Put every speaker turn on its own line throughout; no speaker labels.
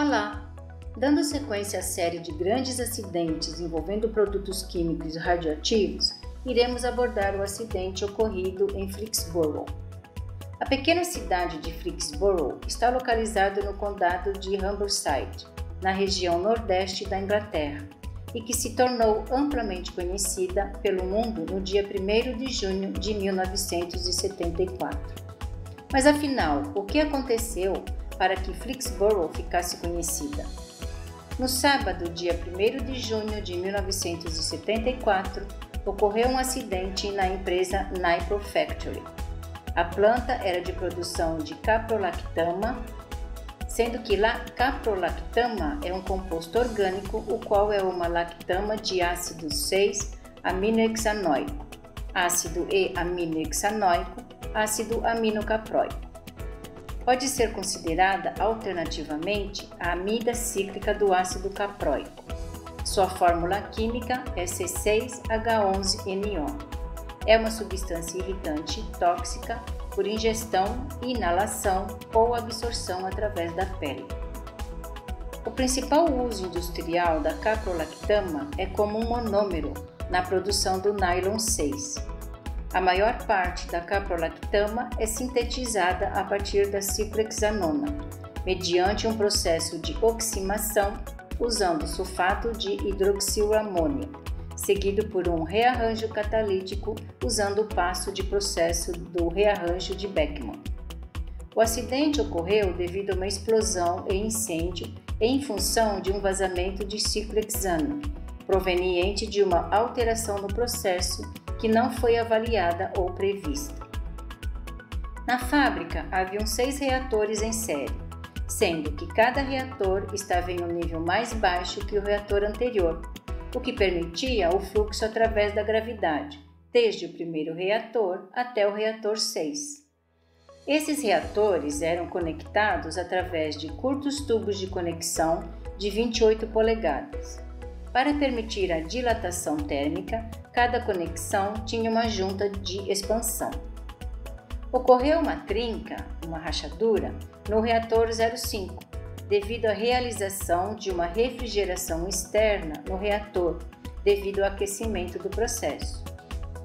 Olá! Dando sequência à série de grandes acidentes envolvendo produtos químicos radioativos, iremos abordar o acidente ocorrido em Flicksborough. A pequena cidade de Flicksborough está localizada no condado de Humberside, na região nordeste da Inglaterra, e que se tornou amplamente conhecida pelo mundo no dia 1 de junho de 1974. Mas afinal, o que aconteceu para que Flicksborough ficasse conhecida? No sábado, dia 1 de junho de 1974, ocorreu um acidente na empresa Nipro Factory. A planta era de produção de caprolactama, sendo que la caprolactama é um composto orgânico, o qual é uma lactama de ácido 6 aminohexanoico, ácido E-aminohexanoico, ácido aminocaproico. Pode ser considerada alternativamente a amida cíclica do ácido caproico. Sua fórmula química é C6H11NO. É uma substância irritante tóxica por ingestão, inalação ou absorção através da pele. O principal uso industrial da caprolactama é como um monômero na produção do nylon 6 a maior parte da caprolactama é sintetizada a partir da ciclohexanona, mediante um processo de oximação usando sulfato de hidroxilamônio, seguido por um rearranjo catalítico usando o passo de processo do rearranjo de Beckmann. O acidente ocorreu devido a uma explosão e incêndio em função de um vazamento de ciclohexano, proveniente de uma alteração no processo que não foi avaliada ou prevista. Na fábrica haviam seis reatores em série, sendo que cada reator estava em um nível mais baixo que o reator anterior, o que permitia o fluxo através da gravidade, desde o primeiro reator até o reator 6. Esses reatores eram conectados através de curtos tubos de conexão de 28 polegadas. Para permitir a dilatação térmica, cada conexão tinha uma junta de expansão. Ocorreu uma trinca, uma rachadura, no reator 05, devido à realização de uma refrigeração externa no reator, devido ao aquecimento do processo.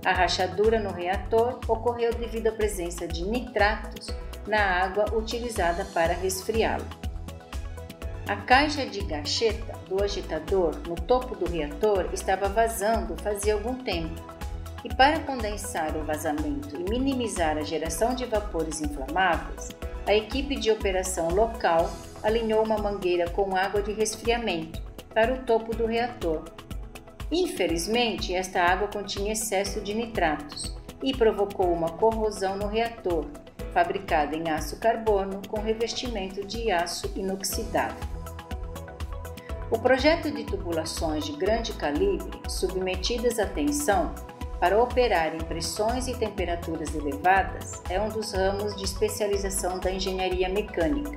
A rachadura no reator ocorreu devido à presença de nitratos na água utilizada para resfriá-lo. A caixa de gacheta do agitador no topo do reator estava vazando fazia algum tempo, e para condensar o vazamento e minimizar a geração de vapores inflamáveis, a equipe de operação local alinhou uma mangueira com água de resfriamento para o topo do reator. Infelizmente, esta água continha excesso de nitratos e provocou uma corrosão no reator, fabricada em aço carbono com revestimento de aço inoxidável. O projeto de tubulações de grande calibre, submetidas à tensão, para operar em pressões e temperaturas elevadas, é um dos ramos de especialização da engenharia mecânica.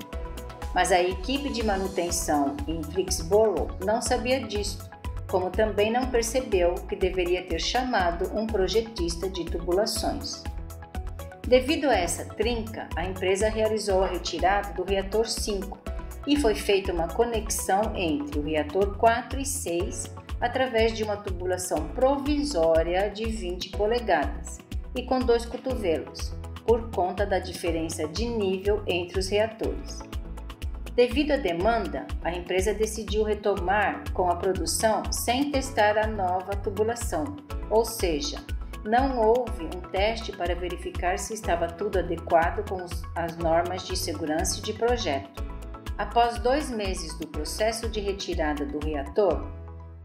Mas a equipe de manutenção em Flicksborough não sabia disto, como também não percebeu que deveria ter chamado um projetista de tubulações. Devido a essa trinca, a empresa realizou a retirada do reator 5 e foi feita uma conexão entre o reator 4 e 6 através de uma tubulação provisória de 20 polegadas e com dois cotovelos, por conta da diferença de nível entre os reatores. Devido à demanda, a empresa decidiu retomar com a produção sem testar a nova tubulação, ou seja, não houve um teste para verificar se estava tudo adequado com as normas de segurança de projeto. Após dois meses do processo de retirada do reator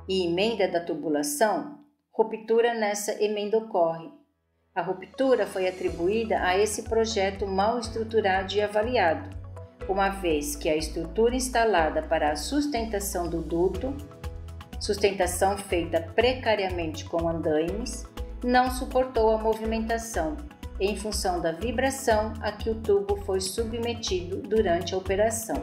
e emenda da tubulação, ruptura nessa emenda ocorre. A ruptura foi atribuída a esse projeto mal estruturado e avaliado, uma vez que a estrutura instalada para a sustentação do duto, sustentação feita precariamente com andaimes, não suportou a movimentação em função da vibração a que o tubo foi submetido durante a operação.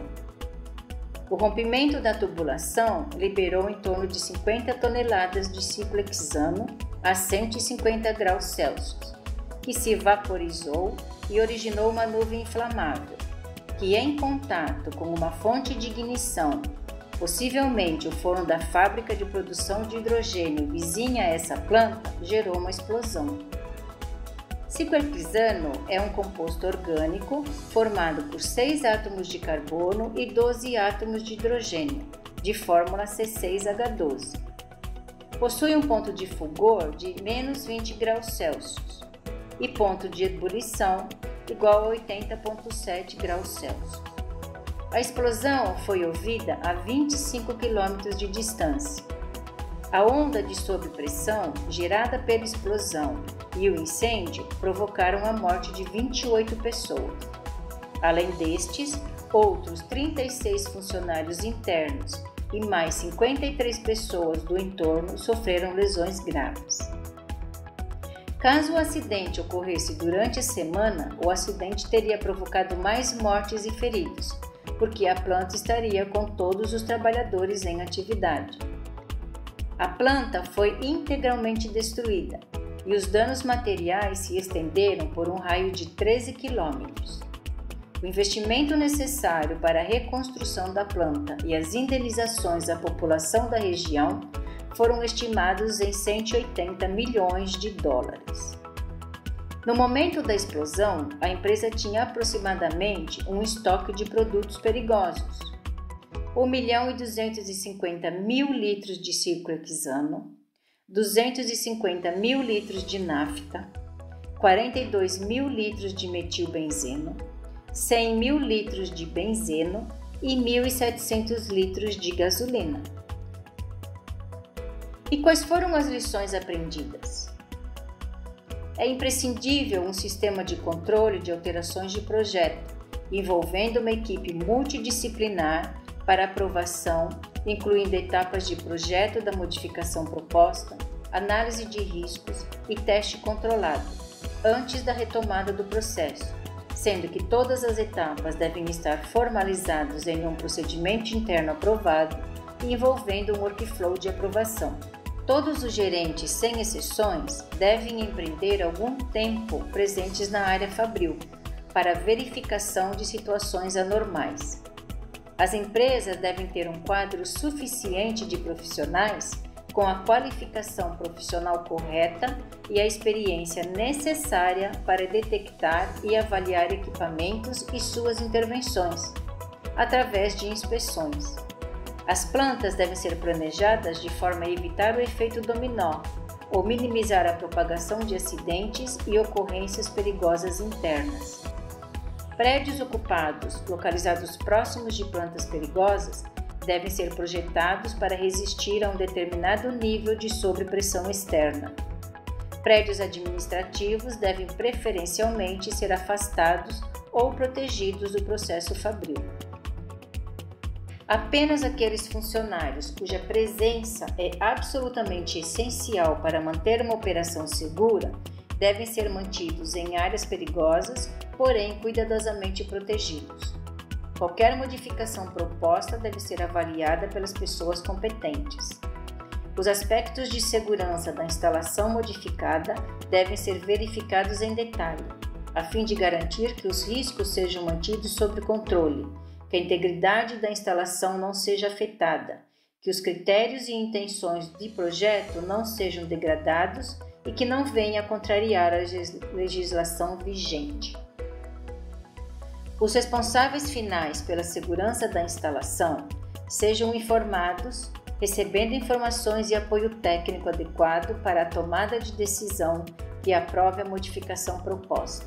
O rompimento da tubulação liberou em torno de 50 toneladas de ciclohexano a 150 graus Celsius, que se vaporizou e originou uma nuvem inflamável. que, em contato com uma fonte de ignição, possivelmente o forno da fábrica de produção de hidrogênio vizinha a essa planta, gerou uma explosão. Ciperquisano é um composto orgânico formado por 6 átomos de carbono e 12 átomos de hidrogênio, de fórmula C6H12. Possui um ponto de fulgor de menos 20 graus Celsius e ponto de ebulição igual a 80,7 graus Celsius. A explosão foi ouvida a 25 km de distância. A onda de sobrepressão gerada pela explosão e o incêndio provocaram a morte de 28 pessoas. Além destes, outros 36 funcionários internos e mais 53 pessoas do entorno sofreram lesões graves. Caso o acidente ocorresse durante a semana, o acidente teria provocado mais mortes e feridos, porque a planta estaria com todos os trabalhadores em atividade. A planta foi integralmente destruída e os danos materiais se estenderam por um raio de 13 quilômetros. O investimento necessário para a reconstrução da planta e as indenizações à população da região foram estimados em 180 milhões de dólares. No momento da explosão, a empresa tinha aproximadamente um estoque de produtos perigosos: 1 milhão e 250 mil litros de ciclohexano, 250 mil litros de nafta, 42 mil litros de metilbenzeno, 100 mil litros de benzeno e 1.700 litros de gasolina. E quais foram as lições aprendidas? É imprescindível um sistema de controle de alterações de projeto, envolvendo uma equipe multidisciplinar para aprovação, incluindo etapas de projeto da modificação proposta, análise de riscos e teste controlado, antes da retomada do processo, sendo que todas as etapas devem estar formalizadas em um procedimento interno aprovado envolvendo um workflow de aprovação. Todos os gerentes, sem exceções, devem empreender algum tempo presentes na área fabril para verificação de situações anormais. As empresas devem ter um quadro suficiente de profissionais com a qualificação profissional correta e a experiência necessária para detectar e avaliar equipamentos e suas intervenções, através de inspeções. As plantas devem ser planejadas de forma a evitar o efeito dominó ou minimizar a propagação de acidentes e ocorrências perigosas internas. Prédios ocupados, localizados próximos de plantas perigosas, devem ser projetados para resistir a um determinado nível de sobrepressão externa. Prédios administrativos devem preferencialmente ser afastados ou protegidos do processo fabril. Apenas aqueles funcionários cuja presença é absolutamente essencial para manter uma operação segura devem ser mantidos em áreas perigosas, porém cuidadosamente protegidos. Qualquer modificação proposta deve ser avaliada pelas pessoas competentes. Os aspectos de segurança da instalação modificada devem ser verificados em detalhe, a fim de garantir que os riscos sejam mantidos sob controle, que a integridade da instalação não seja afetada, que os critérios e intenções de projeto não sejam degradados e que não venha contrariar a legislação vigente. Os responsáveis finais pela segurança da instalação sejam informados, recebendo informações e apoio técnico adequado para a tomada de decisão que aprove a modificação proposta.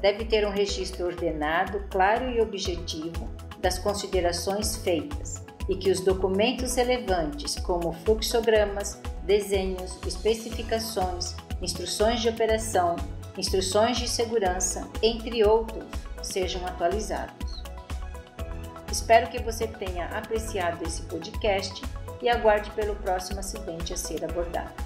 Deve ter um registro ordenado, claro e objetivo das considerações feitas e que os documentos relevantes, como fluxogramas, desenhos, especificações, instruções de operação, instruções de segurança, entre outros, sejam atualizados. Espero que você tenha apreciado esse podcast e aguarde pelo próximo acidente a ser abordado.